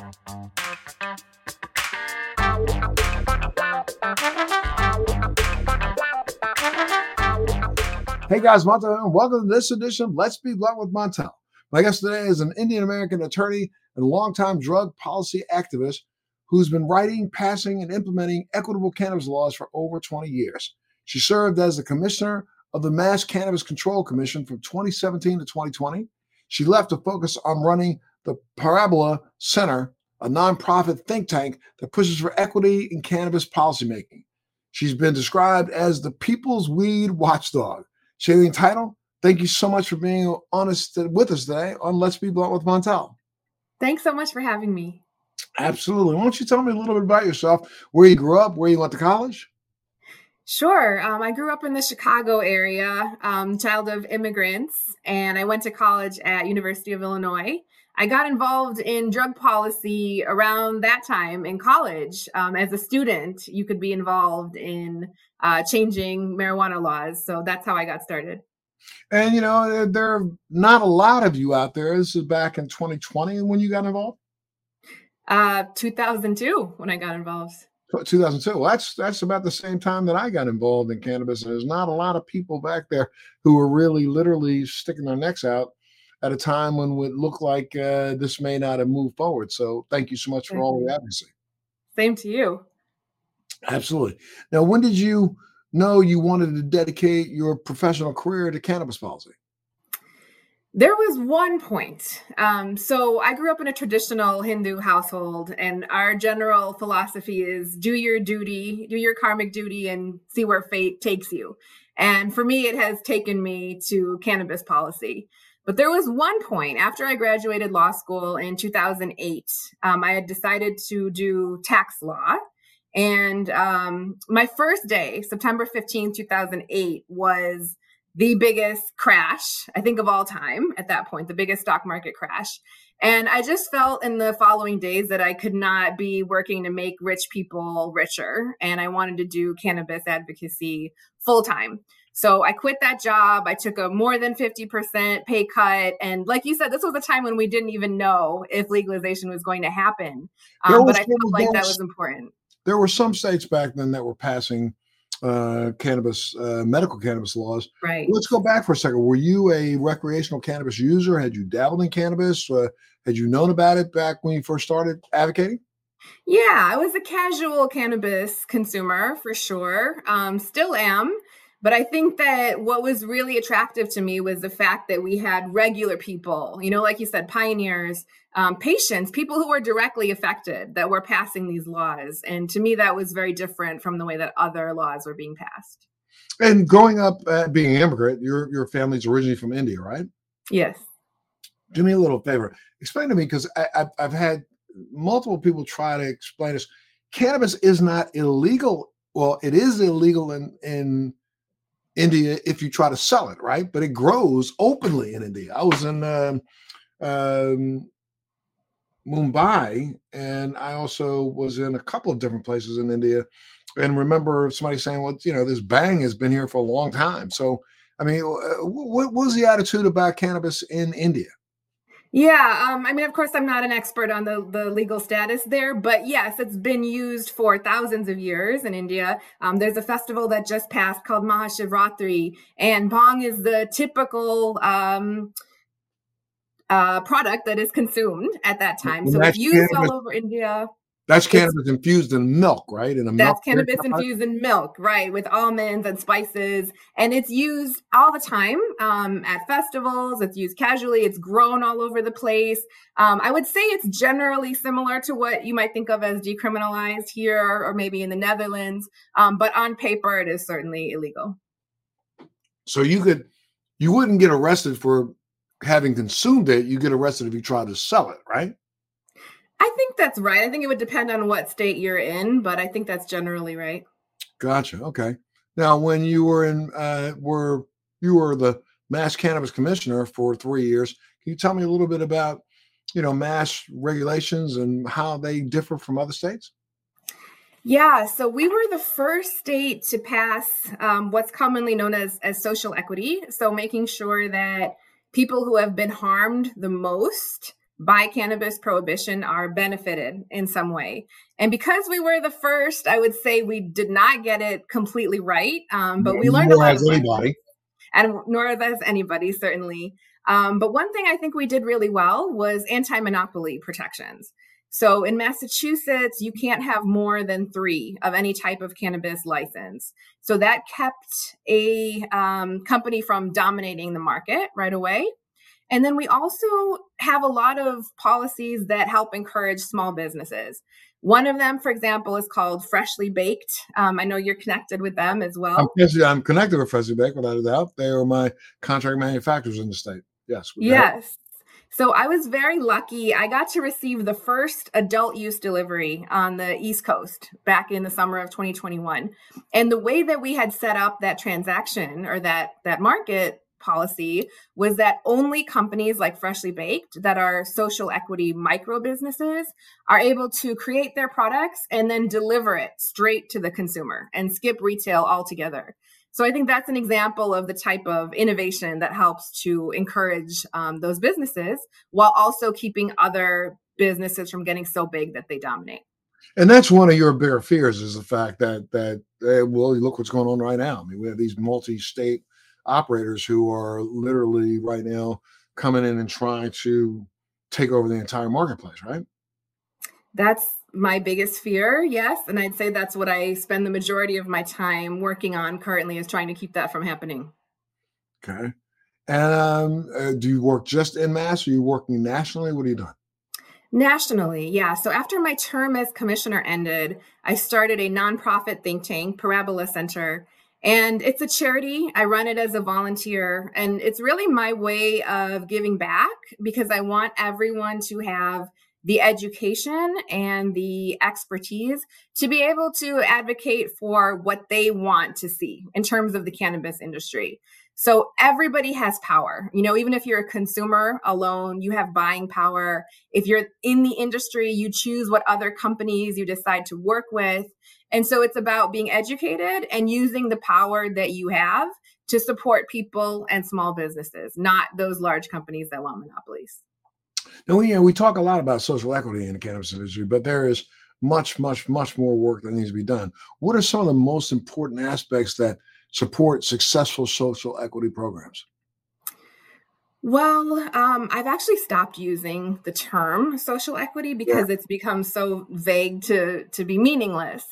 Hey guys, Montel, and welcome to this edition of Let's Be Blunt with Montel. My guest today is an Indian American attorney and longtime drug policy activist who's been writing, passing, and implementing equitable cannabis laws for over 20 years. She served as the commissioner of the Mass Cannabis Control Commission from 2017 to 2020. She left to focus on running the Parabola Center, a nonprofit think tank that pushes for equity in cannabis policymaking. She's been described as the people's weed watchdog. Shaleen Title, thank you so much for being honest with us today on Let's Be Blunt with Montel. Thanks so much for having me. Absolutely. Why don't you tell me a little bit about yourself, where you grew up, where you went to college? Sure. Um, I grew up in the Chicago area, um, child of immigrants, and I went to college at University of Illinois. I got involved in drug policy around that time in college. Um, as a student, you could be involved in uh, changing marijuana laws. So that's how I got started. And, you know, there are not a lot of you out there. This is back in 2020 when you got involved? Uh, 2002 when I got involved. 2002. Well, that's that's about the same time that I got involved in cannabis. And there's not a lot of people back there who were really literally sticking their necks out at a time when it would look like uh, this may not have moved forward. So thank you so much for mm-hmm. all the advocacy. Same to you. Absolutely. Now, when did you know you wanted to dedicate your professional career to cannabis policy? There was one point. Um, so I grew up in a traditional Hindu household, and our general philosophy is do your duty, do your karmic duty, and see where fate takes you. And for me, it has taken me to cannabis policy. But there was one point after I graduated law school in 2008, um, I had decided to do tax law. And um, my first day, September 15, 2008, was the biggest crash, I think, of all time at that point, the biggest stock market crash. And I just felt in the following days that I could not be working to make rich people richer. And I wanted to do cannabis advocacy full time. So I quit that job. I took a more than 50% pay cut. And like you said, this was a time when we didn't even know if legalization was going to happen. Um, but I felt like that was important. There were some states back then that were passing uh, cannabis, uh, medical cannabis laws. Right. Let's go back for a second. Were you a recreational cannabis user? Had you dabbled in cannabis? Uh, had you known about it back when you first started advocating? Yeah, I was a casual cannabis consumer for sure. Um, still am. But I think that what was really attractive to me was the fact that we had regular people, you know, like you said, pioneers, um, patients, people who were directly affected that were passing these laws. And to me, that was very different from the way that other laws were being passed. And growing up uh, being an immigrant, your your family's originally from India, right? Yes. Do me a little favor. Explain to me because I've, I've had multiple people try to explain this. Cannabis is not illegal. Well, it is illegal in in India if you try to sell it, right? But it grows openly in India. I was in um, um, Mumbai, and I also was in a couple of different places in India, and remember somebody saying, "Well, you know, this bhang has been here for a long time." So, I mean, what was the attitude about cannabis in India? Yeah, um, I mean, of course, I'm not an expert on the, the legal status there, but yes, it's been used for thousands of years in India. Um, there's a festival that just passed called Mahashivratri, and bhang is the typical um, uh, product that is consumed at that time. So it's used all over India. That's cannabis infused in milk, right? In a that's cannabis infused in milk, right? With almonds and spices, and it's used all the time um, at festivals. It's used casually. It's grown all over the place. Um, I would say it's generally similar to what you might think of as decriminalized here, or maybe in the Netherlands. Um, but on paper, it is certainly illegal. So you could, you wouldn't get arrested for having consumed it. You get arrested if you try to sell it, right? I think that's right. I think it would depend on what state you're in, but I think that's generally right. Gotcha. Okay. Now, when you were in, uh, were you were the mass cannabis commissioner for three years? Can you tell me a little bit about, you know, mass regulations and how they differ from other states? Yeah, so we were the first state to pass um, what's commonly known as as social equity. So making sure that people who have been harmed the most by cannabis prohibition are benefited in some way. And because we were the first, I would say we did not get it completely right, um, but we learned a lot. As anybody. And nor has anybody, certainly. Um, but one thing I think we did really well was anti monopoly protections. So in Massachusetts, you can't have more than three of any type of cannabis license. So that kept a um, company from dominating the market right away. And then we also have a lot of policies that help encourage small businesses. One of them, for example, is called Freshly Baked. Um, I know you're connected with them as well. I'm, I'm connected with Freshly Baked, without a doubt. They are my contract manufacturers in the state. Yes. Yes. So I was very lucky. I got to receive the first adult use delivery on the East Coast back in the summer of 2021. And the way that we had set up that transaction or that that market policy was that only companies like Freshly Baked that are social equity micro businesses are able to create their products and then deliver it straight to the consumer and skip retail altogether. So I think that's an example of the type of innovation that helps to encourage um, those businesses while also keeping other businesses from getting so big that they dominate. And that's one of your bigger fears is the fact that that uh, well, look what's going on right now. I mean, we have these multi-state operators who are literally right now coming in and trying to take over the entire marketplace, right? That's my biggest fear, yes. And I'd say that's what I spend the majority of my time working on currently is trying to keep that from happening. Okay. And um, uh, do you work just in Mass? Or are you working nationally? What are you doing? Nationally, yeah. So after my term as commissioner ended, I started a nonprofit think tank, Parabola Center, and it's a charity. I run it as a volunteer, and it's really my way of giving back because I want everyone to have the education and the expertise to be able to advocate for what they want to see in terms of the cannabis industry. So everybody has power. You know, even if you're a consumer alone, you have buying power. If you're in the industry, you choose what other companies you decide to work with. And so it's about being educated and using the power that you have to support people and small businesses, not those large companies that want monopolies. Now, yeah, uh, we talk a lot about social equity in the cannabis industry, but there is much, much, much more work that needs to be done. What are some of the most important aspects that support successful social equity programs? Well, um, I've actually stopped using the term social equity because yeah. it's become so vague to to be meaningless.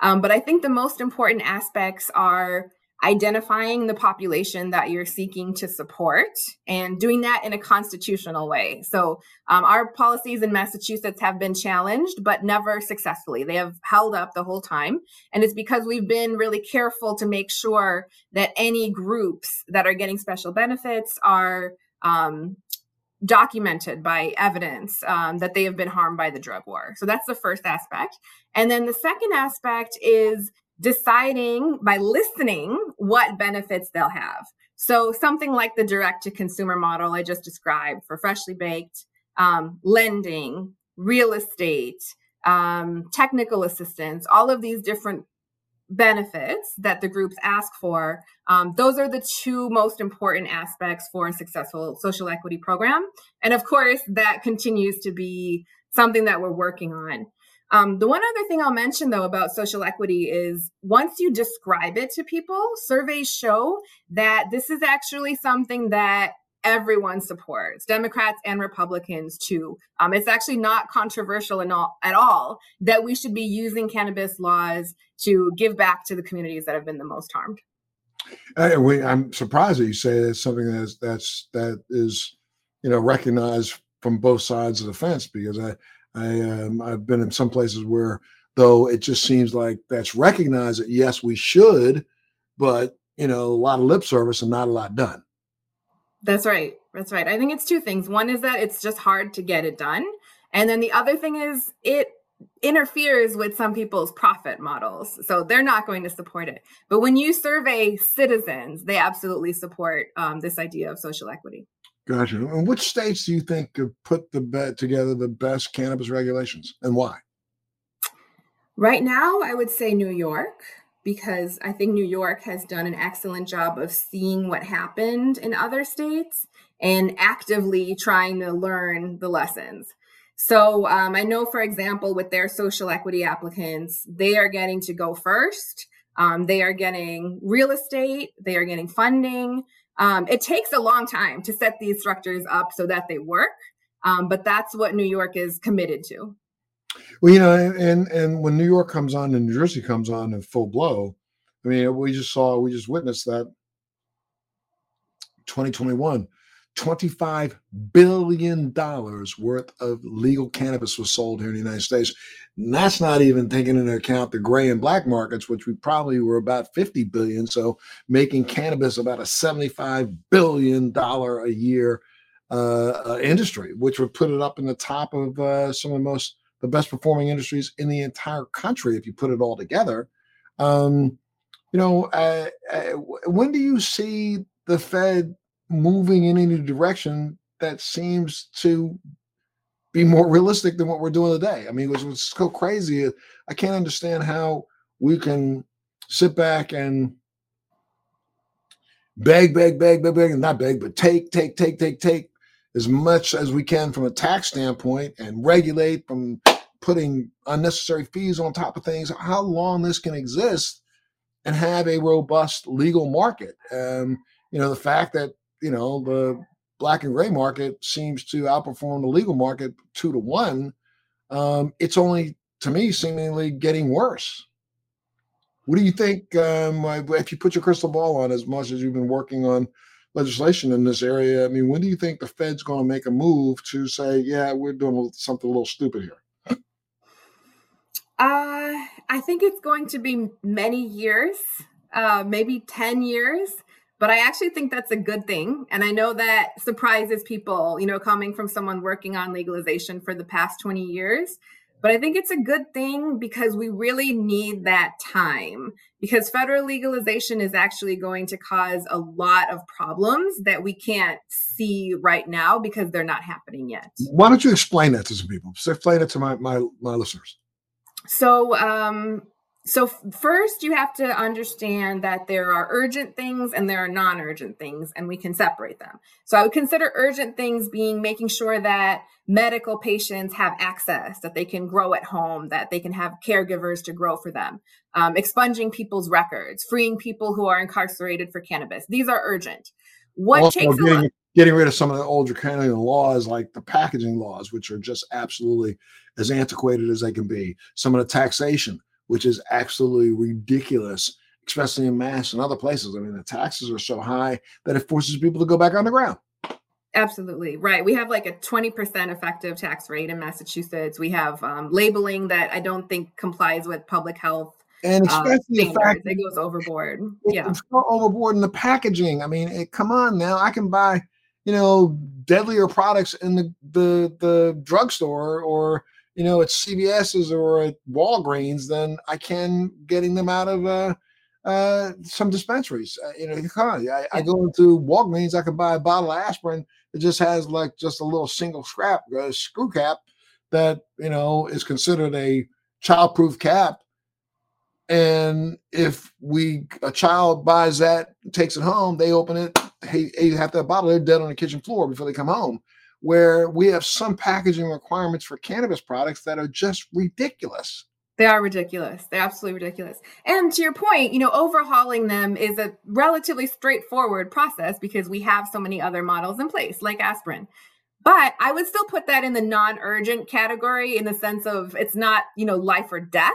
Um, but I think the most important aspects are identifying the population that you're seeking to support and doing that in a constitutional way. So, um, our policies in Massachusetts have been challenged, but never successfully. They have held up the whole time. And it's because we've been really careful to make sure that any groups that are getting special benefits are um, documented by evidence um, that they have been harmed by the drug war. So that's the first aspect. And then the second aspect is deciding by listening what benefits they'll have. So something like the direct to consumer model I just described for freshly baked, um, lending, real estate, um, technical assistance, all of these different benefits that the groups ask for. Um, those are the two most important aspects for a successful social equity program. And of course, that continues to be something that we're working on. Um, the one other thing I'll mention though about social equity is once you describe it to people, surveys show that this is actually something that everyone supports, Democrats and Republicans too. Um, it's actually not controversial all, at all that we should be using cannabis laws to give back to the communities that have been the most harmed. We, I'm surprised that you say it's something that's that's that is, you know, recognized from both sides of the fence because I I um, I've been in some places where though it just seems like that's recognized that yes we should, but you know a lot of lip service and not a lot done. That's right. That's right. I think it's two things. One is that it's just hard to get it done, and then the other thing is it interferes with some people's profit models. So they're not going to support it. But when you survey citizens, they absolutely support um, this idea of social equity. Gotcha. And which states do you think have put the together the best cannabis regulations and why? Right now, I would say New York because I think New York has done an excellent job of seeing what happened in other states and actively trying to learn the lessons. So um, I know, for example, with their social equity applicants, they are getting to go first. Um, they are getting real estate, they are getting funding. Um, it takes a long time to set these structures up so that they work, um, but that's what New York is committed to. Well, you know, and and when New York comes on and New Jersey comes on in full blow, I mean, we just saw, we just witnessed that 2021 $25 billion worth of legal cannabis was sold here in the United States. And that's not even taking into account the gray and black markets, which we probably were about 50 billion. So making cannabis about a 75 billion dollar a year uh, uh, industry, which would put it up in the top of uh, some of the most the best performing industries in the entire country if you put it all together. Um, you know, uh, uh, when do you see the Fed moving in any direction that seems to be more realistic than what we're doing today. I mean, what's, what's so crazy, I can't understand how we can sit back and beg, beg, beg, beg, beg, not beg, but take, take, take, take, take as much as we can from a tax standpoint and regulate from putting unnecessary fees on top of things, how long this can exist and have a robust legal market. Um, you know, the fact that you know, the black and gray market seems to outperform the legal market two to one. Um, it's only, to me, seemingly getting worse. What do you think? Um, if you put your crystal ball on as much as you've been working on legislation in this area, I mean, when do you think the Fed's going to make a move to say, yeah, we're doing something a little stupid here? Uh, I think it's going to be many years, uh, maybe 10 years. But I actually think that's a good thing. And I know that surprises people, you know, coming from someone working on legalization for the past 20 years. But I think it's a good thing because we really need that time because federal legalization is actually going to cause a lot of problems that we can't see right now because they're not happening yet. Why don't you explain that to some people? Explain it to my, my, my listeners. So, um, so first you have to understand that there are urgent things and there are non-urgent things and we can separate them. So i would consider urgent things being making sure that medical patients have access that they can grow at home that they can have caregivers to grow for them um, expunging people's records freeing people who are incarcerated for cannabis. These are urgent. What also takes getting, getting rid of some of the old draconian laws like the packaging laws which are just absolutely as antiquated as they can be. Some of the taxation which is absolutely ridiculous, especially in Mass and other places. I mean, the taxes are so high that it forces people to go back on the ground. Absolutely right. We have like a 20% effective tax rate in Massachusetts. We have um, labeling that I don't think complies with public health. And uh, especially uh, the fact that it goes overboard. It, yeah. It's overboard in the packaging. I mean, it, come on now. I can buy, you know, deadlier products in the the the drugstore or you know, at CVS's or at Walgreens than I can getting them out of uh, uh, some dispensaries. Uh, you know, I, I, go into Walgreens, I can buy a bottle of aspirin that just has like just a little single scrap, uh, screw cap that, you know, is considered a childproof cap. And if we a child buys that, takes it home, they open it, hey, hey, you have that bottle, they're dead on the kitchen floor before they come home where we have some packaging requirements for cannabis products that are just ridiculous. They are ridiculous. They're absolutely ridiculous. And to your point, you know, overhauling them is a relatively straightforward process because we have so many other models in place, like aspirin. But I would still put that in the non urgent category in the sense of it's not, you know, life or death.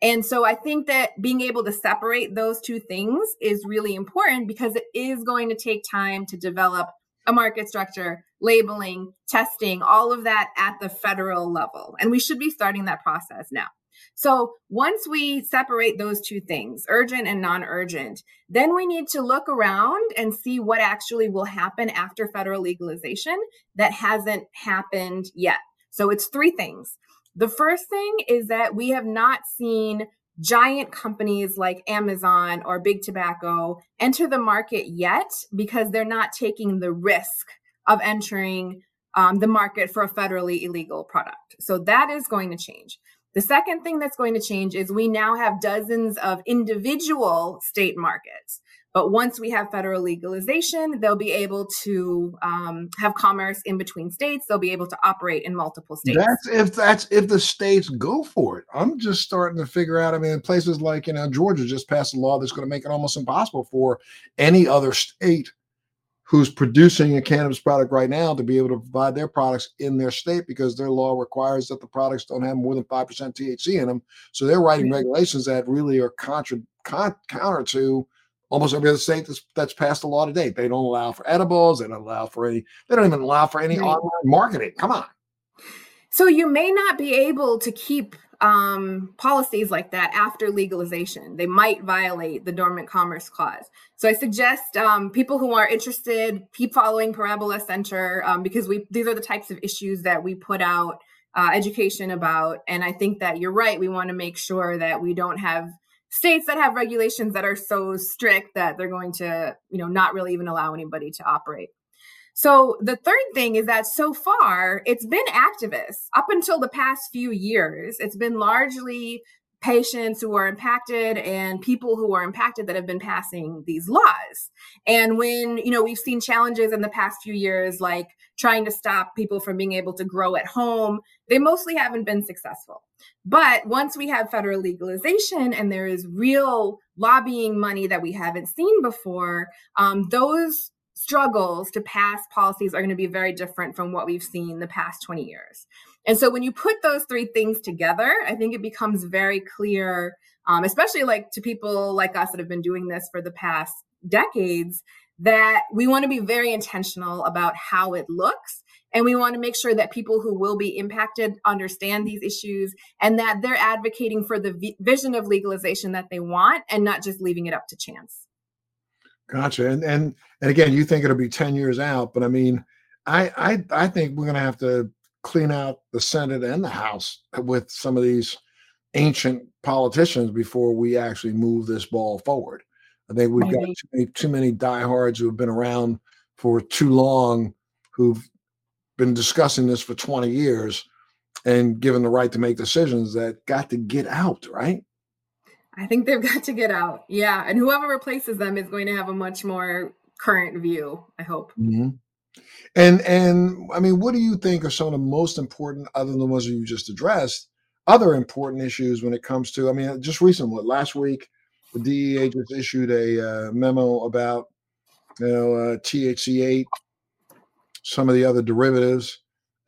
And so I think that being able to separate those two things is really important because it is going to take time to develop a market structure, labeling, testing, all of that at the federal level. And we should be starting that process now. So once we separate those two things, urgent and non urgent, then we need to look around and see what actually will happen after federal legalization that hasn't happened yet. So it's three things. The first thing is that we have not seen giant companies like Amazon or Big Tobacco enter the market yet because they're not taking the risk of entering um, the market for a federally illegal product. So that is going to change. The second thing that's going to change is we now have dozens of individual state markets But once we have federal legalization, they'll be able to um, have commerce in between states. They'll be able to operate in multiple states. That's if that's if the states go for it. I'm just starting to figure out. I mean, places like you know Georgia just passed a law that's going to make it almost impossible for any other state who's producing a cannabis product right now to be able to provide their products in their state because their law requires that the products don't have more than 5% THC in them. So they're writing mm-hmm. regulations that really are contra, con, counter to almost every other state that's, that's passed a law to date. They don't allow for edibles. They don't allow for any, they don't even allow for any right. online marketing. Come on. So you may not be able to keep um, policies like that after legalization. They might violate the Dormant Commerce Clause. So I suggest um, people who are interested keep following Parabola Center um, because we these are the types of issues that we put out uh, education about. And I think that you're right. We want to make sure that we don't have states that have regulations that are so strict that they're going to, you know, not really even allow anybody to operate. So the third thing is that so far it's been activists up until the past few years. It's been largely patients who are impacted and people who are impacted that have been passing these laws. And when, you know, we've seen challenges in the past few years, like trying to stop people from being able to grow at home, they mostly haven't been successful. But once we have federal legalization and there is real lobbying money that we haven't seen before, um, those struggles to pass policies are going to be very different from what we've seen the past 20 years. And so when you put those three things together, I think it becomes very clear, um, especially like to people like us that have been doing this for the past decades, that we want to be very intentional about how it looks. And we want to make sure that people who will be impacted understand these issues and that they're advocating for the v- vision of legalization that they want and not just leaving it up to chance. Gotcha. And and and again, you think it'll be 10 years out, but I mean, I I I think we're gonna have to clean out the Senate and the House with some of these ancient politicians before we actually move this ball forward. I think we've got too many, too many diehards who have been around for too long, who've been discussing this for 20 years and given the right to make decisions that got to get out, right? I think they've got to get out. Yeah. And whoever replaces them is going to have a much more current view, I hope. Mm-hmm. And and I mean, what do you think are some of the most important, other than the ones you just addressed, other important issues when it comes to? I mean, just recently, last week, the DEA just issued a uh, memo about you know uh, THC eight, some of the other derivatives,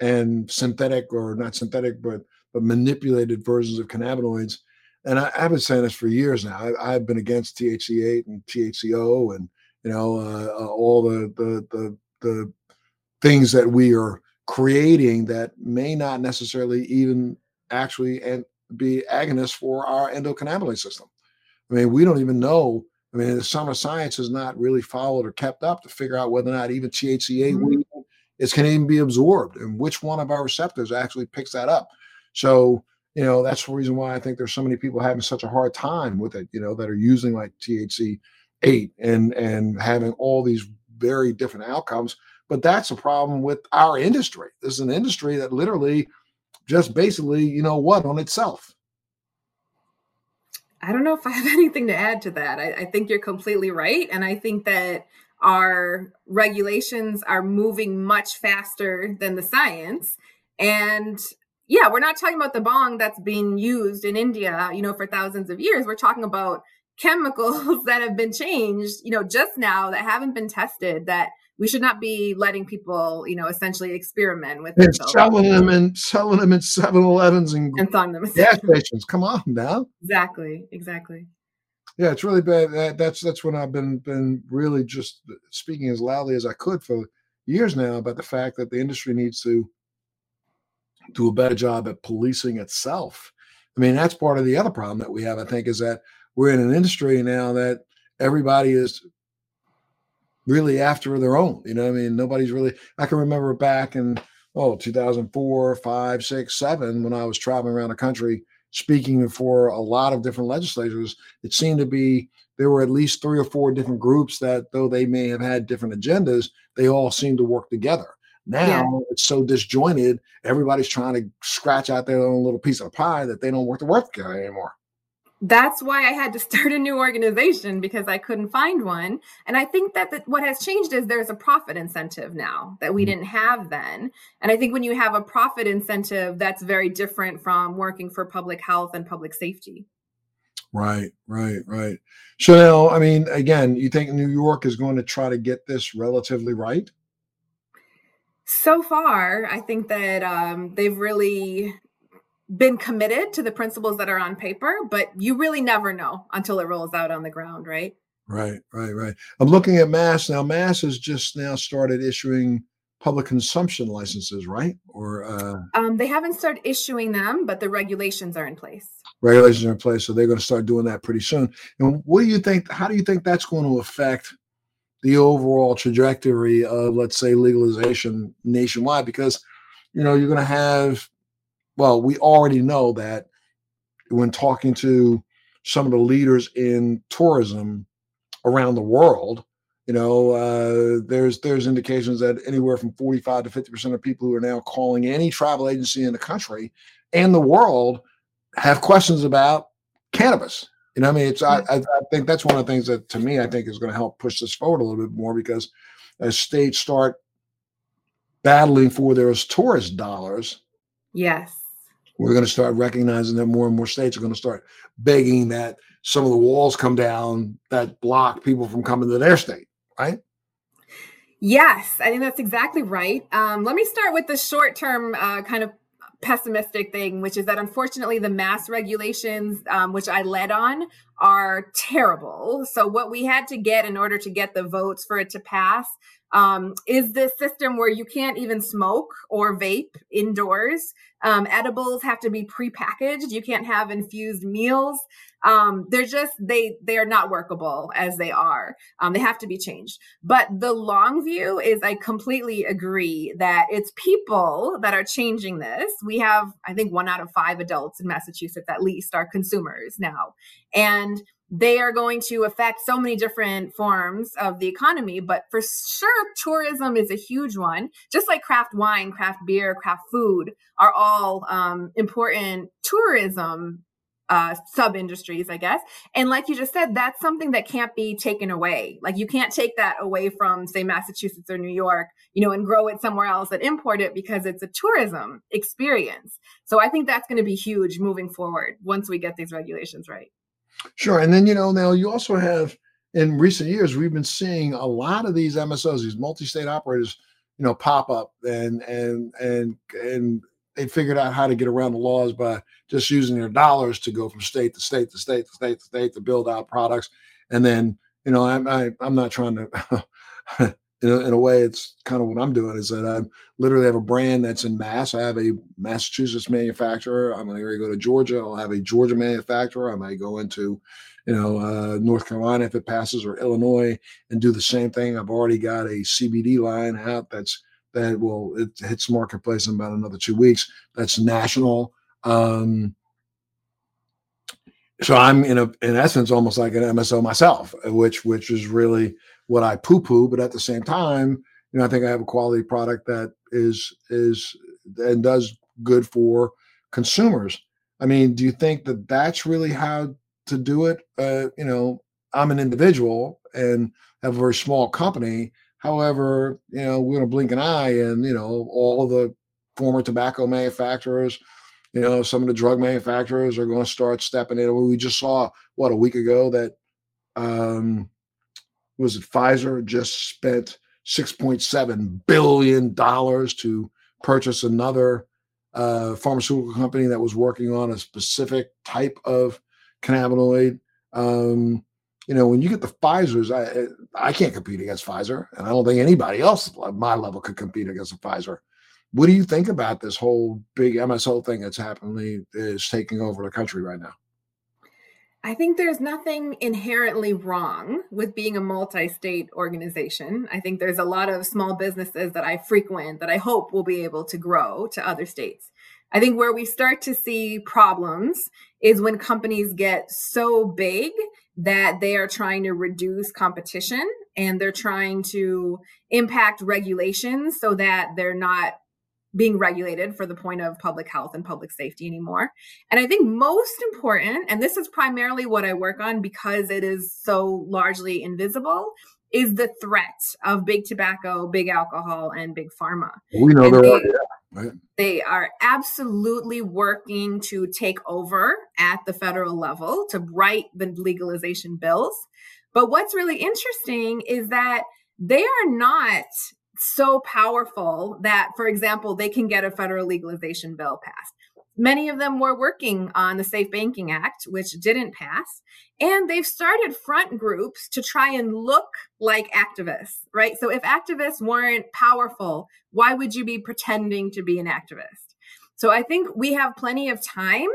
and synthetic or not synthetic, but but manipulated versions of cannabinoids and I, have been saying this for years now. I, have been against THC8 and THCO, and you know uh, uh, all the, the the the things that we are creating that may not necessarily even actually and be agonists for our endocannabinoid system. I mean, we don't even know. I mean, the summer science has not really followed or kept up to figure out whether or not even THCA mm-hmm. is can even be absorbed and which one of our receptors actually picks that up. So you know that's the reason why i think there's so many people having such a hard time with it you know that are using like thc 8 and and having all these very different outcomes but that's a problem with our industry. This is an industry that literally just basically you know what on itself. I don't know if i have anything to add to that. I, I think you're completely right and i think that our regulations are moving much faster than the science. And yeah, we're not talking about the bong that's being used in India, you know, for thousands of years. We're talking about chemicals that have been changed, you know, just now that haven't been tested that we should not be letting people, you know, essentially experiment with and selling them and selling them in 7-Elevens and, and selling them gas stations. Come on now. Exactly. Exactly. Yeah, it's really bad. That, that's that's when I've been been really just speaking as loudly as I could for years now about the fact that the industry needs to do a better job at policing itself. I mean, that's part of the other problem that we have, I think, is that we're in an industry now that everybody is really after their own. You know, I mean, nobody's really, I can remember back in, oh, 2004, five, six, seven, when I was traveling around the country speaking for a lot of different legislators, it seemed to be there were at least three or four different groups that, though they may have had different agendas, they all seemed to work together. Now yeah. it's so disjointed. Everybody's trying to scratch out their own little piece of pie that they don't work to work together anymore. That's why I had to start a new organization because I couldn't find one. And I think that the, what has changed is there's a profit incentive now that we mm-hmm. didn't have then. And I think when you have a profit incentive, that's very different from working for public health and public safety. Right, right, right. So now, I mean, again, you think New York is going to try to get this relatively right? So far, I think that um, they've really been committed to the principles that are on paper, but you really never know until it rolls out on the ground, right? Right, right, right. I'm looking at Mass now. Mass has just now started issuing public consumption licenses, right? Or uh, um, they haven't started issuing them, but the regulations are in place. Regulations are in place, so they're going to start doing that pretty soon. And what do you think? How do you think that's going to affect the overall trajectory of, let's say, legalization nationwide? Because you know you're going to have well, we already know that when talking to some of the leaders in tourism around the world, you know, uh, there's there's indications that anywhere from 45 to 50 percent of people who are now calling any travel agency in the country and the world have questions about cannabis. You know, I mean, it's I, I think that's one of the things that to me I think is going to help push this forward a little bit more because as states start battling for their tourist dollars, yes, we're going to start recognizing that more and more states are going to start begging that some of the walls come down that block people from coming to their state, right? Yes, I think that's exactly right. Um, let me start with the short term uh, kind of pessimistic thing, which is that unfortunately the mass regulations, um, which I led on, are terrible. So, what we had to get in order to get the votes for it to pass um, is this system where you can't even smoke or vape indoors. Um, edibles have to be prepackaged. You can't have infused meals. Um, they're just they they are not workable as they are. Um, they have to be changed. But the long view is I completely agree that it's people that are changing this. We have I think one out of five adults in Massachusetts at least are consumers now, and they are going to affect so many different forms of the economy. But for sure, tourism is a huge one. Just like craft wine, craft beer, craft food are all um, important tourism uh, sub industries, I guess. And like you just said, that's something that can't be taken away. Like you can't take that away from, say, Massachusetts or New York, you know, and grow it somewhere else and import it because it's a tourism experience. So I think that's going to be huge moving forward once we get these regulations right. Sure. And then, you know, now you also have in recent years, we've been seeing a lot of these MSOs, these multi-state operators, you know, pop up and and and and they figured out how to get around the laws by just using their dollars to go from state to state to state to state to state to build out products. And then, you know, I'm I, am i am not trying to in a, in a way, it's kind of what I'm doing is that I literally have a brand that's in Mass. I have a Massachusetts manufacturer. I'm going to go to Georgia. I'll have a Georgia manufacturer. I might go into, you know, uh, North Carolina if it passes or Illinois and do the same thing. I've already got a CBD line out that's that will it hits marketplace in about another two weeks. That's national. Um, so I'm in a in essence almost like an MSO myself, which which is really what I poo poo, but at the same time, you know, I think I have a quality product that is is and does good for consumers. I mean, do you think that that's really how to do it? Uh, you know, I'm an individual and have a very small company. However, you know, we're to blink an eye, and you know, all of the former tobacco manufacturers, you know, some of the drug manufacturers are going to start stepping in. We just saw what a week ago that um, was it Pfizer just spent 6.7 billion dollars to purchase another uh, pharmaceutical company that was working on a specific type of cannabinoid. Um, you know, when you get the Pfizer's, I I can't compete against Pfizer, and I don't think anybody else at my level could compete against a Pfizer. What do you think about this whole big MSO thing that's happening is taking over the country right now? I think there's nothing inherently wrong with being a multi state organization. I think there's a lot of small businesses that I frequent that I hope will be able to grow to other states. I think where we start to see problems is when companies get so big that they are trying to reduce competition and they're trying to impact regulations so that they're not being regulated for the point of public health and public safety anymore. And I think most important, and this is primarily what I work on because it is so largely invisible, is the threat of big tobacco, big alcohol, and big pharma. We know they, are, yeah, right? they are absolutely working to take over at the federal level to write the legalization bills. But what's really interesting is that they are not so powerful that, for example, they can get a federal legalization bill passed. Many of them were working on the Safe Banking Act, which didn't pass. And they've started front groups to try and look like activists, right? So if activists weren't powerful, why would you be pretending to be an activist? So I think we have plenty of time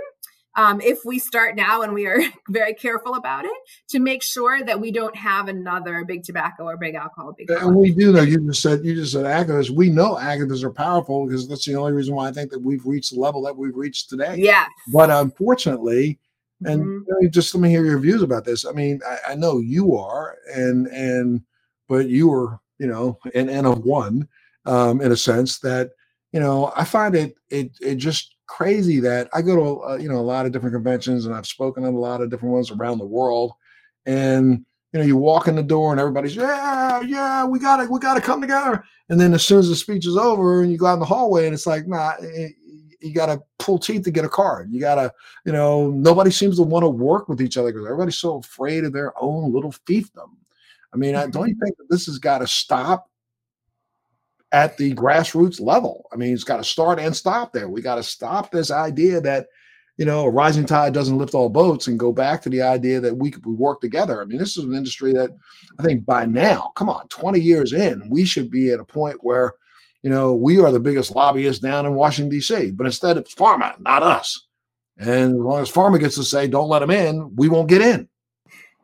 um, if we start now and we are very careful about it to make sure that we don't have another big tobacco or big alcohol. Big and we do know you just said you just said activists. We know activists are powerful because that's the only reason why I think that we've reached the level that we've reached today. Yeah. But unfortunately, and mm-hmm. just let me hear your views about this. I mean, I, I know you are, and and but you were, you know, an N of one, um, in a sense that you know I find it it it just crazy that I go to uh, you know a lot of different conventions and I've spoken at a lot of different ones around the world, and you know you walk in the door and everybody's yeah yeah we gotta we gotta come together, and then as soon as the speech is over and you go out in the hallway and it's like nah. It, you got to pull teeth to get a card. You got to, you know, nobody seems to want to work with each other because everybody's so afraid of their own little fiefdom. I mean, I mm-hmm. don't you think that this has got to stop at the grassroots level. I mean, it's got to start and stop there. We got to stop this idea that, you know, a rising tide doesn't lift all boats and go back to the idea that we could work together. I mean, this is an industry that I think by now, come on, 20 years in, we should be at a point where, you know, we are the biggest lobbyists down in Washington, D.C., but instead it's pharma, not us. And as long as pharma gets to say, don't let them in, we won't get in.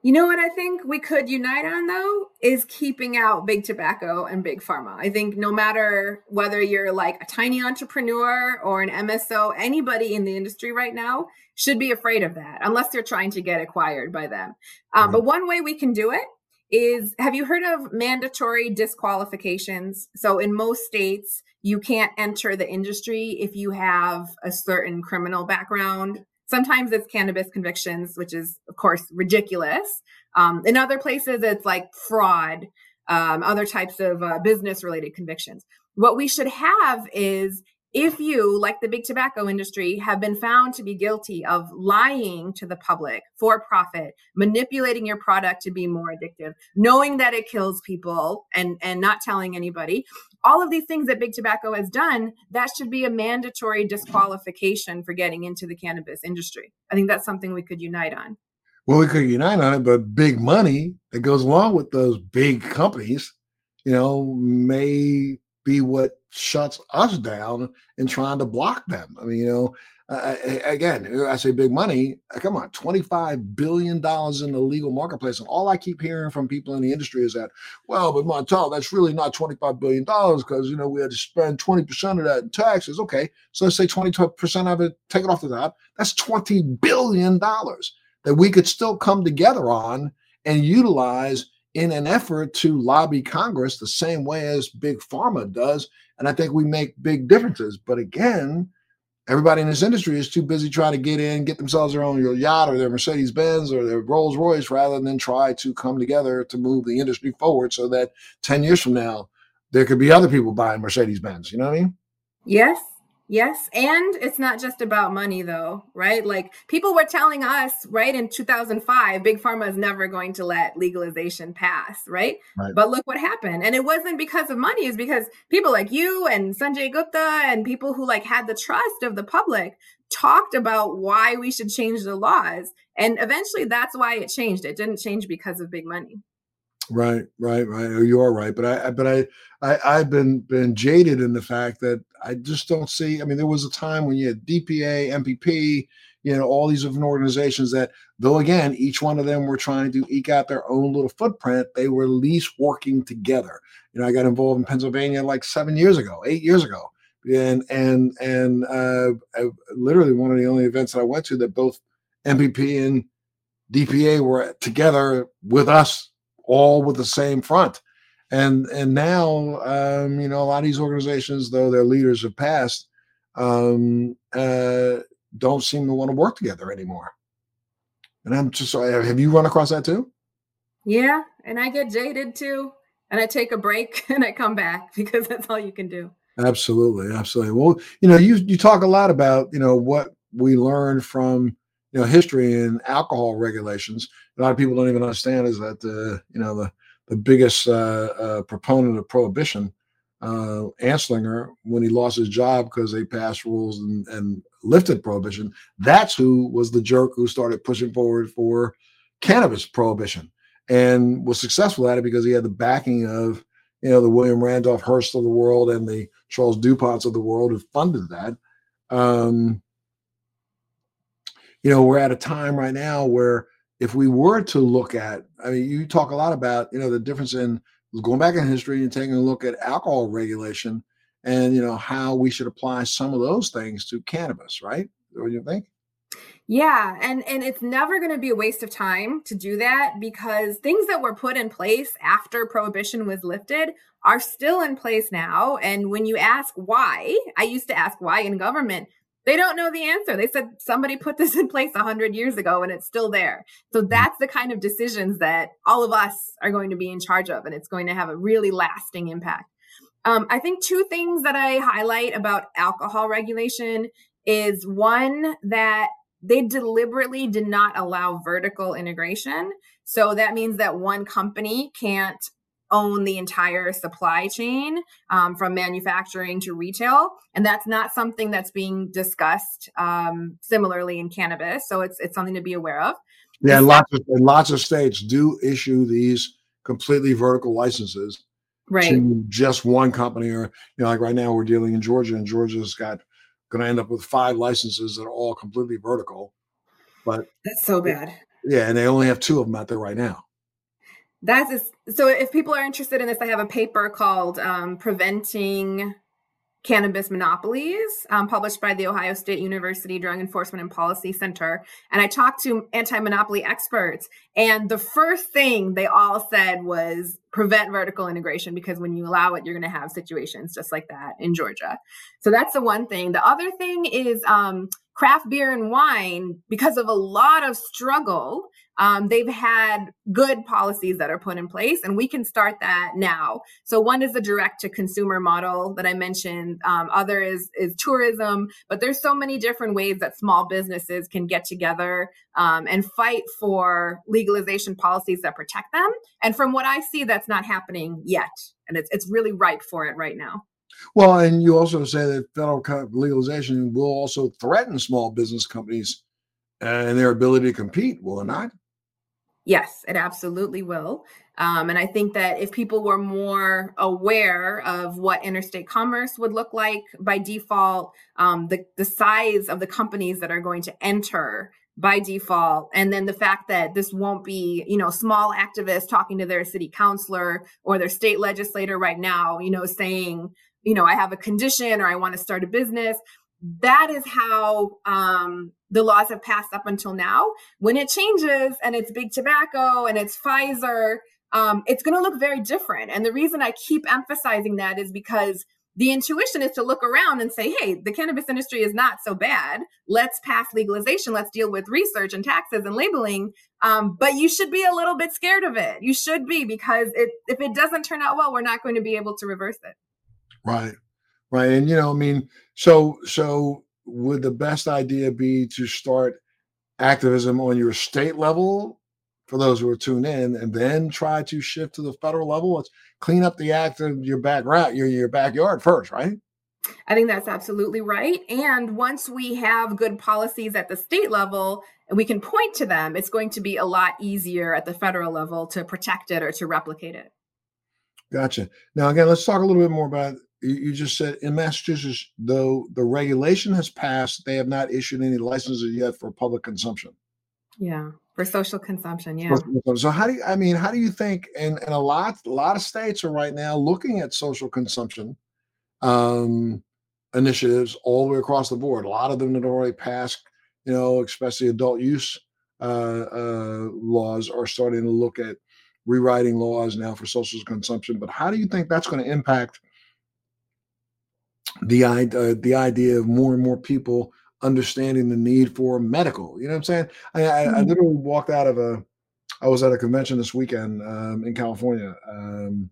You know what I think we could unite on though is keeping out big tobacco and big pharma. I think no matter whether you're like a tiny entrepreneur or an MSO, anybody in the industry right now should be afraid of that unless they're trying to get acquired by them. Um, But one way we can do it is have you heard of mandatory disqualifications? So in most states, you can't enter the industry if you have a certain criminal background Sometimes it's cannabis convictions, which is, of course, ridiculous. Um, in other places, it's like fraud, um, other types of uh, business related convictions. What we should have is if you, like the big tobacco industry, have been found to be guilty of lying to the public for profit, manipulating your product to be more addictive, knowing that it kills people and, and not telling anybody, all of these things that big tobacco has done, that should be a mandatory disqualification for getting into the cannabis industry. I think that's something we could unite on. Well, we could unite on it, but big money that goes along with those big companies, you know, may be what shuts us down in trying to block them. I mean, you know, uh, again, I say big money. Uh, come on, $25 billion in the legal marketplace. And all I keep hearing from people in the industry is that, well, but Montel, that's really not $25 billion because, you know, we had to spend 20% of that in taxes. Okay. So let's say 20% of it, take it off the top. That's $20 billion that we could still come together on and utilize in an effort to lobby Congress the same way as Big Pharma does. And I think we make big differences. But again, everybody in this industry is too busy trying to get in, get themselves their own your yacht or their Mercedes Benz or their Rolls Royce rather than try to come together to move the industry forward so that 10 years from now, there could be other people buying Mercedes Benz. You know what I mean? Yes, Yes. And it's not just about money, though, right? Like people were telling us, right, in 2005, Big Pharma is never going to let legalization pass, right? right? But look what happened. And it wasn't because of money, it's because people like you and Sanjay Gupta and people who like had the trust of the public talked about why we should change the laws. And eventually that's why it changed. It didn't change because of big money. Right, right, right. Oh, you are right, but I, but I, I, I've been been jaded in the fact that I just don't see. I mean, there was a time when you had DPA, MPP, you know, all these different organizations that, though again, each one of them were trying to eke out their own little footprint, they were at least working together. You know, I got involved in Pennsylvania like seven years ago, eight years ago, and and and uh, I, literally one of the only events that I went to that both MPP and DPA were together with us all with the same front. And and now um, you know a lot of these organizations, though their leaders have passed, um, uh, don't seem to want to work together anymore. And I'm just have you run across that too? Yeah, and I get jaded too, and I take a break and I come back because that's all you can do. Absolutely, absolutely. Well, you know, you you talk a lot about you know what we learned from you know history and alcohol regulations. A lot of people don't even understand is that the you know the the biggest uh, uh, proponent of prohibition, uh, Anslinger, when he lost his job because they passed rules and, and lifted prohibition, that's who was the jerk who started pushing forward for cannabis prohibition and was successful at it because he had the backing of you know the William Randolph Hearst of the world and the Charles Duponts of the world who funded that. Um, you know, we're at a time right now where if we were to look at, I mean, you talk a lot about, you know, the difference in going back in history and taking a look at alcohol regulation and, you know, how we should apply some of those things to cannabis, right? What do you think? Yeah, and and it's never going to be a waste of time to do that because things that were put in place after prohibition was lifted are still in place now and when you ask why, I used to ask why in government, they don't know the answer. They said somebody put this in place 100 years ago and it's still there. So mm-hmm. that's the kind of decisions that all of us are going to be in charge of, and it's going to have a really lasting impact. Um, I think two things that I highlight about alcohol regulation is one that they deliberately did not allow vertical integration. So that means that one company can't own the entire supply chain um, from manufacturing to retail, and that's not something that's being discussed um, similarly in cannabis. So it's it's something to be aware of. Yeah, and lots of and lots of states do issue these completely vertical licenses right. to just one company, or you know, like right now we're dealing in Georgia, and Georgia's got going to end up with five licenses that are all completely vertical. But that's so bad. Yeah, and they only have two of them out there right now that's so if people are interested in this i have a paper called um, preventing cannabis monopolies um, published by the ohio state university drug enforcement and policy center. And i talked to anti-monopoly experts and the first thing they all said was prevent vertical integration because when you allow it you're going to have situations just like that in georgia. So that's the one thing. The other thing is um, craft beer and wine because of a lot of struggle um, they've had good policies that are put in place, and we can start that now. So one is the direct to consumer model that I mentioned. Um, other is is tourism, but there's so many different ways that small businesses can get together um, and fight for legalization policies that protect them. And from what I see, that's not happening yet, and it's it's really ripe for it right now. Well, and you also say that federal legalization will also threaten small business companies and their ability to compete, will it not? Yes, it absolutely will. Um, and I think that if people were more aware of what interstate commerce would look like by default, um, the, the size of the companies that are going to enter by default, and then the fact that this won't be, you know, small activists talking to their city councilor or their state legislator right now, you know, saying, you know, I have a condition or I want to start a business that is how um, the laws have passed up until now. When it changes and it's big tobacco and it's Pfizer, um, it's going to look very different. And the reason I keep emphasizing that is because the intuition is to look around and say, hey, the cannabis industry is not so bad. Let's pass legalization. Let's deal with research and taxes and labeling. Um, but you should be a little bit scared of it. You should be because it, if it doesn't turn out well, we're not going to be able to reverse it. Right right? And you know, I mean, so so would the best idea be to start activism on your state level for those who are tuned in, and then try to shift to the federal level? Let's clean up the act of your back route, your your backyard first, right? I think that's absolutely right. And once we have good policies at the state level and we can point to them, it's going to be a lot easier at the federal level to protect it or to replicate it. Gotcha. Now, again, let's talk a little bit more about you just said in Massachusetts, though the regulation has passed, they have not issued any licenses yet for public consumption. Yeah, for social consumption. Yeah. So how do you? I mean, how do you think? And and a lot, a lot of states are right now looking at social consumption um, initiatives all the way across the board. A lot of them that already passed, you know, especially adult use uh, uh, laws, are starting to look at rewriting laws now for social consumption. But how do you think that's going to impact the uh, the idea of more and more people understanding the need for medical? You know what I'm saying? I, I, I mm-hmm. literally walked out of a. I was at a convention this weekend um, in California, um,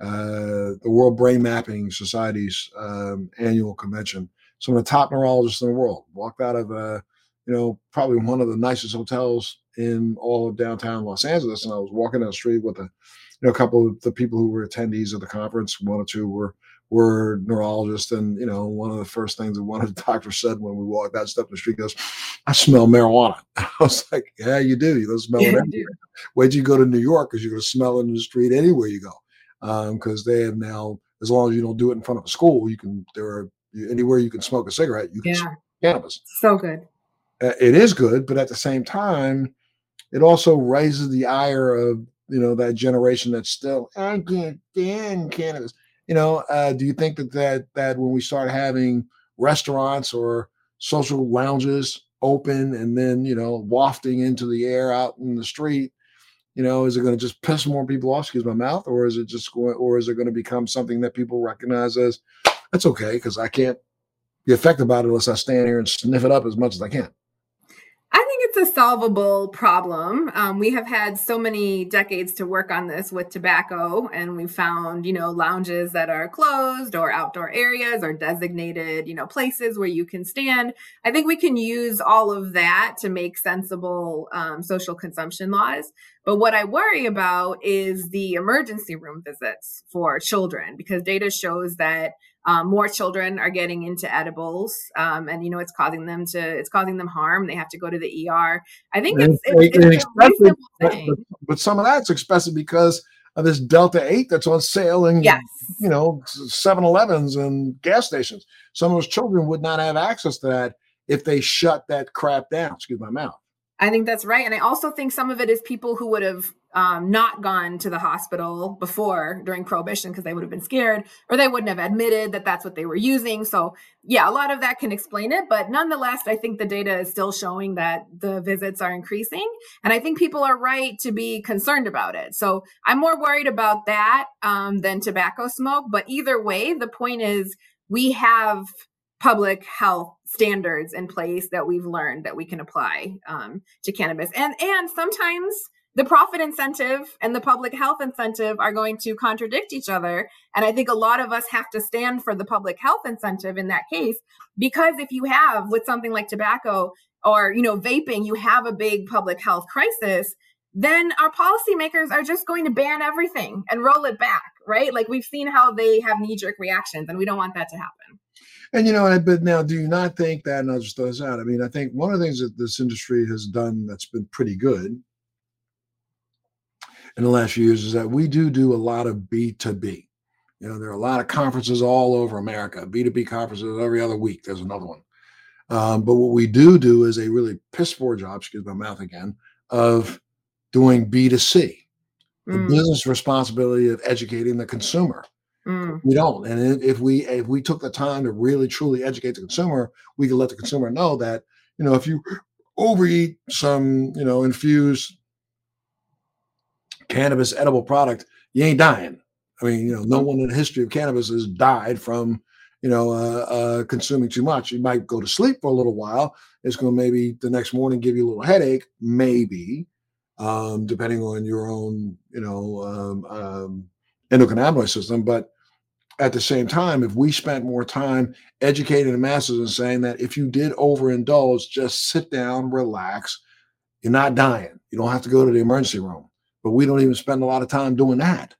uh, the World Brain Mapping Society's um, annual convention. Some of the top neurologists in the world walked out of a, you know, probably one of the nicest hotels in all of downtown Los Angeles, and I was walking down the street with a, you know, a couple of the people who were attendees of the conference. One or two were were neurologists, and you know, one of the first things that one of the doctors said when we walked that step in the street goes, "I smell marijuana." I was like, "Yeah, you do. You don't smell it everywhere. Till you go to New York, because you're going to smell it in the street anywhere you go, because um, they have now, as long as you don't do it in front of a school, you can. There are anywhere you can smoke a cigarette, you can yeah. cannabis. So good. It is good, but at the same time, it also raises the ire of you know that generation that's still I can't stand cannabis. You know, uh, do you think that that that when we start having restaurants or social lounges open and then you know wafting into the air out in the street, you know, is it going to just piss more people off? Excuse my mouth, or is it just going, or is it going to become something that people recognize as that's okay because I can't be affected by it unless I stand here and sniff it up as much as I can. I think it's a solvable problem. Um, we have had so many decades to work on this with tobacco, and we found, you know, lounges that are closed or outdoor areas or designated, you know, places where you can stand. I think we can use all of that to make sensible um, social consumption laws. But what I worry about is the emergency room visits for children because data shows that um, more children are getting into edibles um, and you know it's causing them to it's causing them harm. They have to go to the er i think it's, it's, it's a but, but, some of that's expensive because of this delta 8 that's on sale in yes. you know 7-elevens and gas stations. Some of those children would not have access to that if they shut that crap down. Excuse my mouth I think that's right. And I also think some of it is people who would have um, not gone to the hospital before during prohibition because they would have been scared or they wouldn't have admitted that that's what they were using. So, yeah, a lot of that can explain it. But nonetheless, I think the data is still showing that the visits are increasing. And I think people are right to be concerned about it. So, I'm more worried about that um, than tobacco smoke. But either way, the point is we have public health standards in place that we've learned that we can apply um, to cannabis. And and sometimes the profit incentive and the public health incentive are going to contradict each other. And i think a lot of us have to stand for the public health incentive in that case because if you have with something like tobacco or you know vaping you have a big public health crisis then our policymakers are just going to ban everything and roll it back right? Like we've seen how they have knee jerk reactions and we don't want that to happen and you know, I, but now, do you not think that? And I'll just throw this out. I mean, I think one of the things that this industry has done that's been pretty good in the last few years is that we do do a lot of B two B. You know, there are a lot of conferences all over America, B two B conferences every other week. There's another one. Um, but what we do do is a really piss poor job, excuse my mouth again, of doing B two C, the mm. business responsibility of educating the consumer. Mm. We don't. And if we if we took the time to really truly educate the consumer, we could let the consumer know that you know if you overeat some you know infused cannabis edible product, you ain't dying. I mean, you know, no one in the history of cannabis has died from you know uh, uh, consuming too much. You might go to sleep for a little while. It's going to maybe the next morning give you a little headache, maybe, um, depending on your own you know um, um, endocannabinoid system. But at the same time, if we spent more time educating the masses and saying that if you did overindulge, just sit down, relax, you're not dying. You don't have to go to the emergency room. But we don't even spend a lot of time doing that.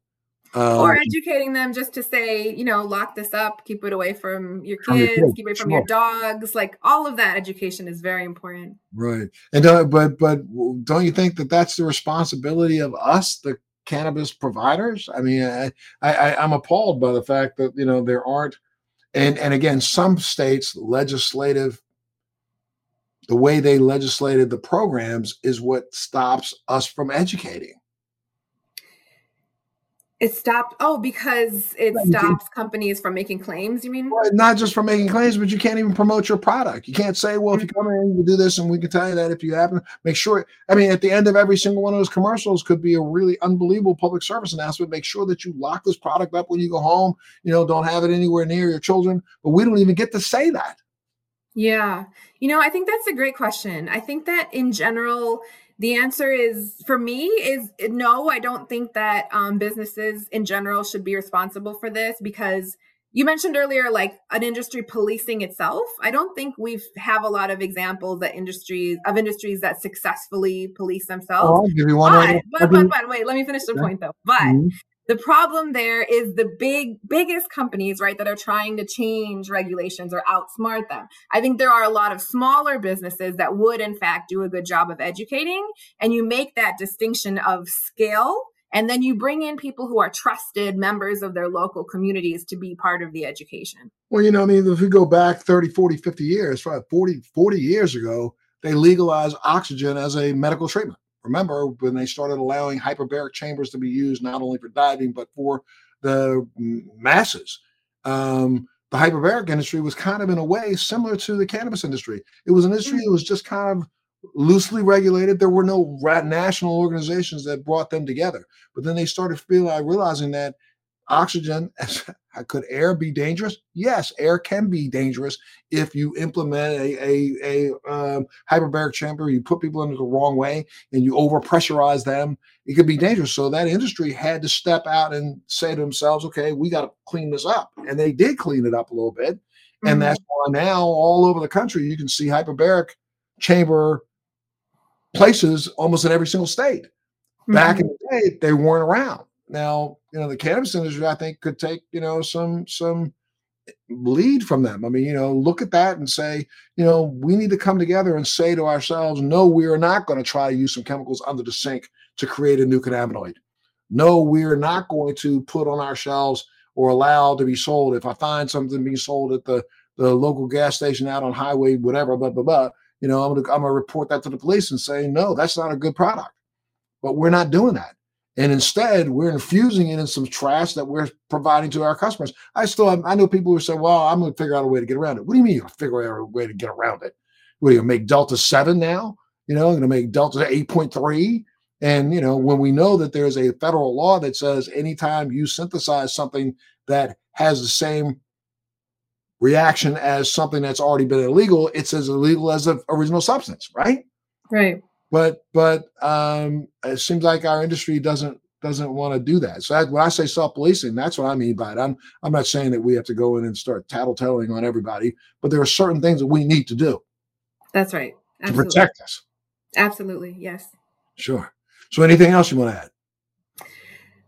Um, or educating them just to say, you know, lock this up, keep it away from your kids, your kids keep it from sure. your dogs. Like all of that education is very important. Right. And uh, but but don't you think that that's the responsibility of us, the cannabis providers. I mean, I, I, I'm appalled by the fact that you know there aren't, and and again, some states legislative, the way they legislated the programs is what stops us from educating. It stopped. Oh, because it stops companies from making claims. You mean? Well, not just from making claims, but you can't even promote your product. You can't say, "Well, if you mm. come in, you do this, and we can tell you that if you happen." Make sure. I mean, at the end of every single one of those commercials could be a really unbelievable public service announcement. Make sure that you lock this product up when you go home. You know, don't have it anywhere near your children. But we don't even get to say that. Yeah. You know, I think that's a great question. I think that in general, the answer is for me is no. I don't think that um, businesses in general should be responsible for this because you mentioned earlier like an industry policing itself. I don't think we have a lot of examples that industries of industries that successfully police themselves. Oh, give you one. But, but, but, but, wait, let me finish the point though. But mm-hmm. The problem there is the big, biggest companies, right, that are trying to change regulations or outsmart them. I think there are a lot of smaller businesses that would, in fact, do a good job of educating. And you make that distinction of scale. And then you bring in people who are trusted members of their local communities to be part of the education. Well, you know, I mean, if we go back 30, 40, 50 years, 40, 40 years ago, they legalized oxygen as a medical treatment. Remember when they started allowing hyperbaric chambers to be used not only for diving but for the masses. Um, the hyperbaric industry was kind of in a way similar to the cannabis industry. It was an industry mm. that was just kind of loosely regulated. There were no national organizations that brought them together. But then they started feeling, realizing that oxygen could air be dangerous yes air can be dangerous if you implement a, a, a um, hyperbaric chamber you put people in the wrong way and you over pressurize them it could be dangerous so that industry had to step out and say to themselves okay we got to clean this up and they did clean it up a little bit mm-hmm. and that's why now all over the country you can see hyperbaric chamber places almost in every single state mm-hmm. back in the day they weren't around now, you know, the cannabis industry, I think, could take, you know, some some lead from them. I mean, you know, look at that and say, you know, we need to come together and say to ourselves, no, we are not going to try to use some chemicals under the sink to create a new cannabinoid. No, we're not going to put on our shelves or allow to be sold. If I find something being sold at the the local gas station out on highway, whatever, blah blah blah, you know, I'm gonna I'm gonna report that to the police and say, no, that's not a good product. But we're not doing that. And instead, we're infusing it in some trash that we're providing to our customers. I still I know people who say, well, I'm going to figure out a way to get around it. What do you mean you're figure out a way to get around it? What are you going to make Delta 7 now? You know, I'm going to make Delta 8.3? And, you know, when we know that there's a federal law that says anytime you synthesize something that has the same reaction as something that's already been illegal, it's as illegal as the original substance, right? Right but but um, it seems like our industry doesn't doesn't want to do that. So when I say self-policing, that's what I mean by it. I'm I'm not saying that we have to go in and start tattletelling on everybody, but there are certain things that we need to do. That's right. Absolutely. To protect us. Absolutely. Yes. Sure. So anything else you want to add?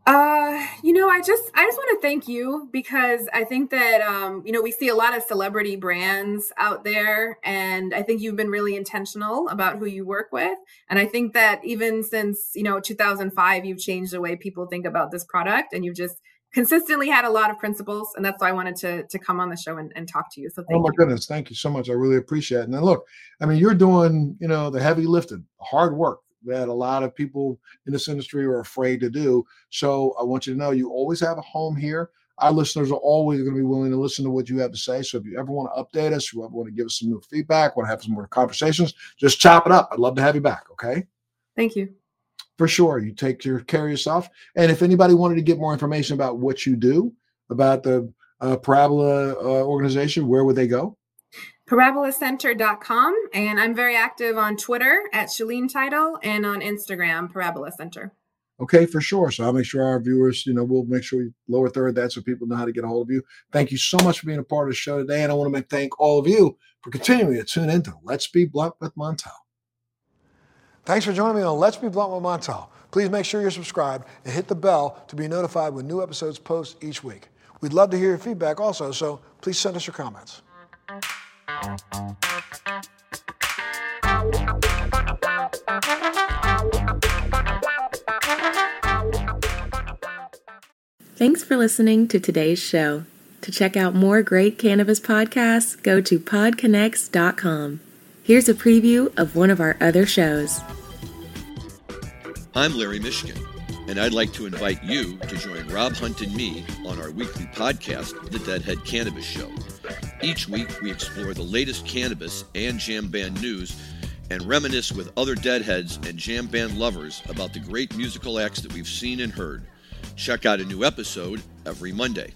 Uh, you know, I just I just want to thank you because I think that um, you know, we see a lot of celebrity brands out there and I think you've been really intentional about who you work with. And I think that even since, you know, 2005 you've changed the way people think about this product and you've just consistently had a lot of principles and that's why I wanted to to come on the show and, and talk to you. So Oh my you. goodness, thank you so much. I really appreciate it. And look, I mean, you're doing, you know, the heavy lifting, hard work that a lot of people in this industry are afraid to do. So I want you to know you always have a home here. Our listeners are always going to be willing to listen to what you have to say. So if you ever want to update us, you ever want to give us some new feedback, want to have some more conversations, just chop it up. I'd love to have you back. Okay. Thank you. For sure. You take your care of yourself. And if anybody wanted to get more information about what you do, about the uh, Parabola uh, organization, where would they go? parabolacenter.com. And I'm very active on Twitter at Shaleen Title and on Instagram, Parabola Center. Okay, for sure. So I'll make sure our viewers, you know, we'll make sure we lower third that so people know how to get a hold of you. Thank you so much for being a part of the show today. And I want to thank all of you for continuing to tune into Let's Be Blunt with Montel. Thanks for joining me on Let's Be Blunt with Montel. Please make sure you're subscribed and hit the bell to be notified when new episodes post each week. We'd love to hear your feedback also, so please send us your comments. Thanks for listening to today's show. To check out more great cannabis podcasts, go to podconx.com. Here's a preview of one of our other shows. I'm Larry Mishkin and I'd like to invite you to join Rob Hunt and me on our weekly podcast, The Deadhead Cannabis Show. Each week, we explore the latest cannabis and jam band news and reminisce with other Deadheads and jam band lovers about the great musical acts that we've seen and heard. Check out a new episode every Monday.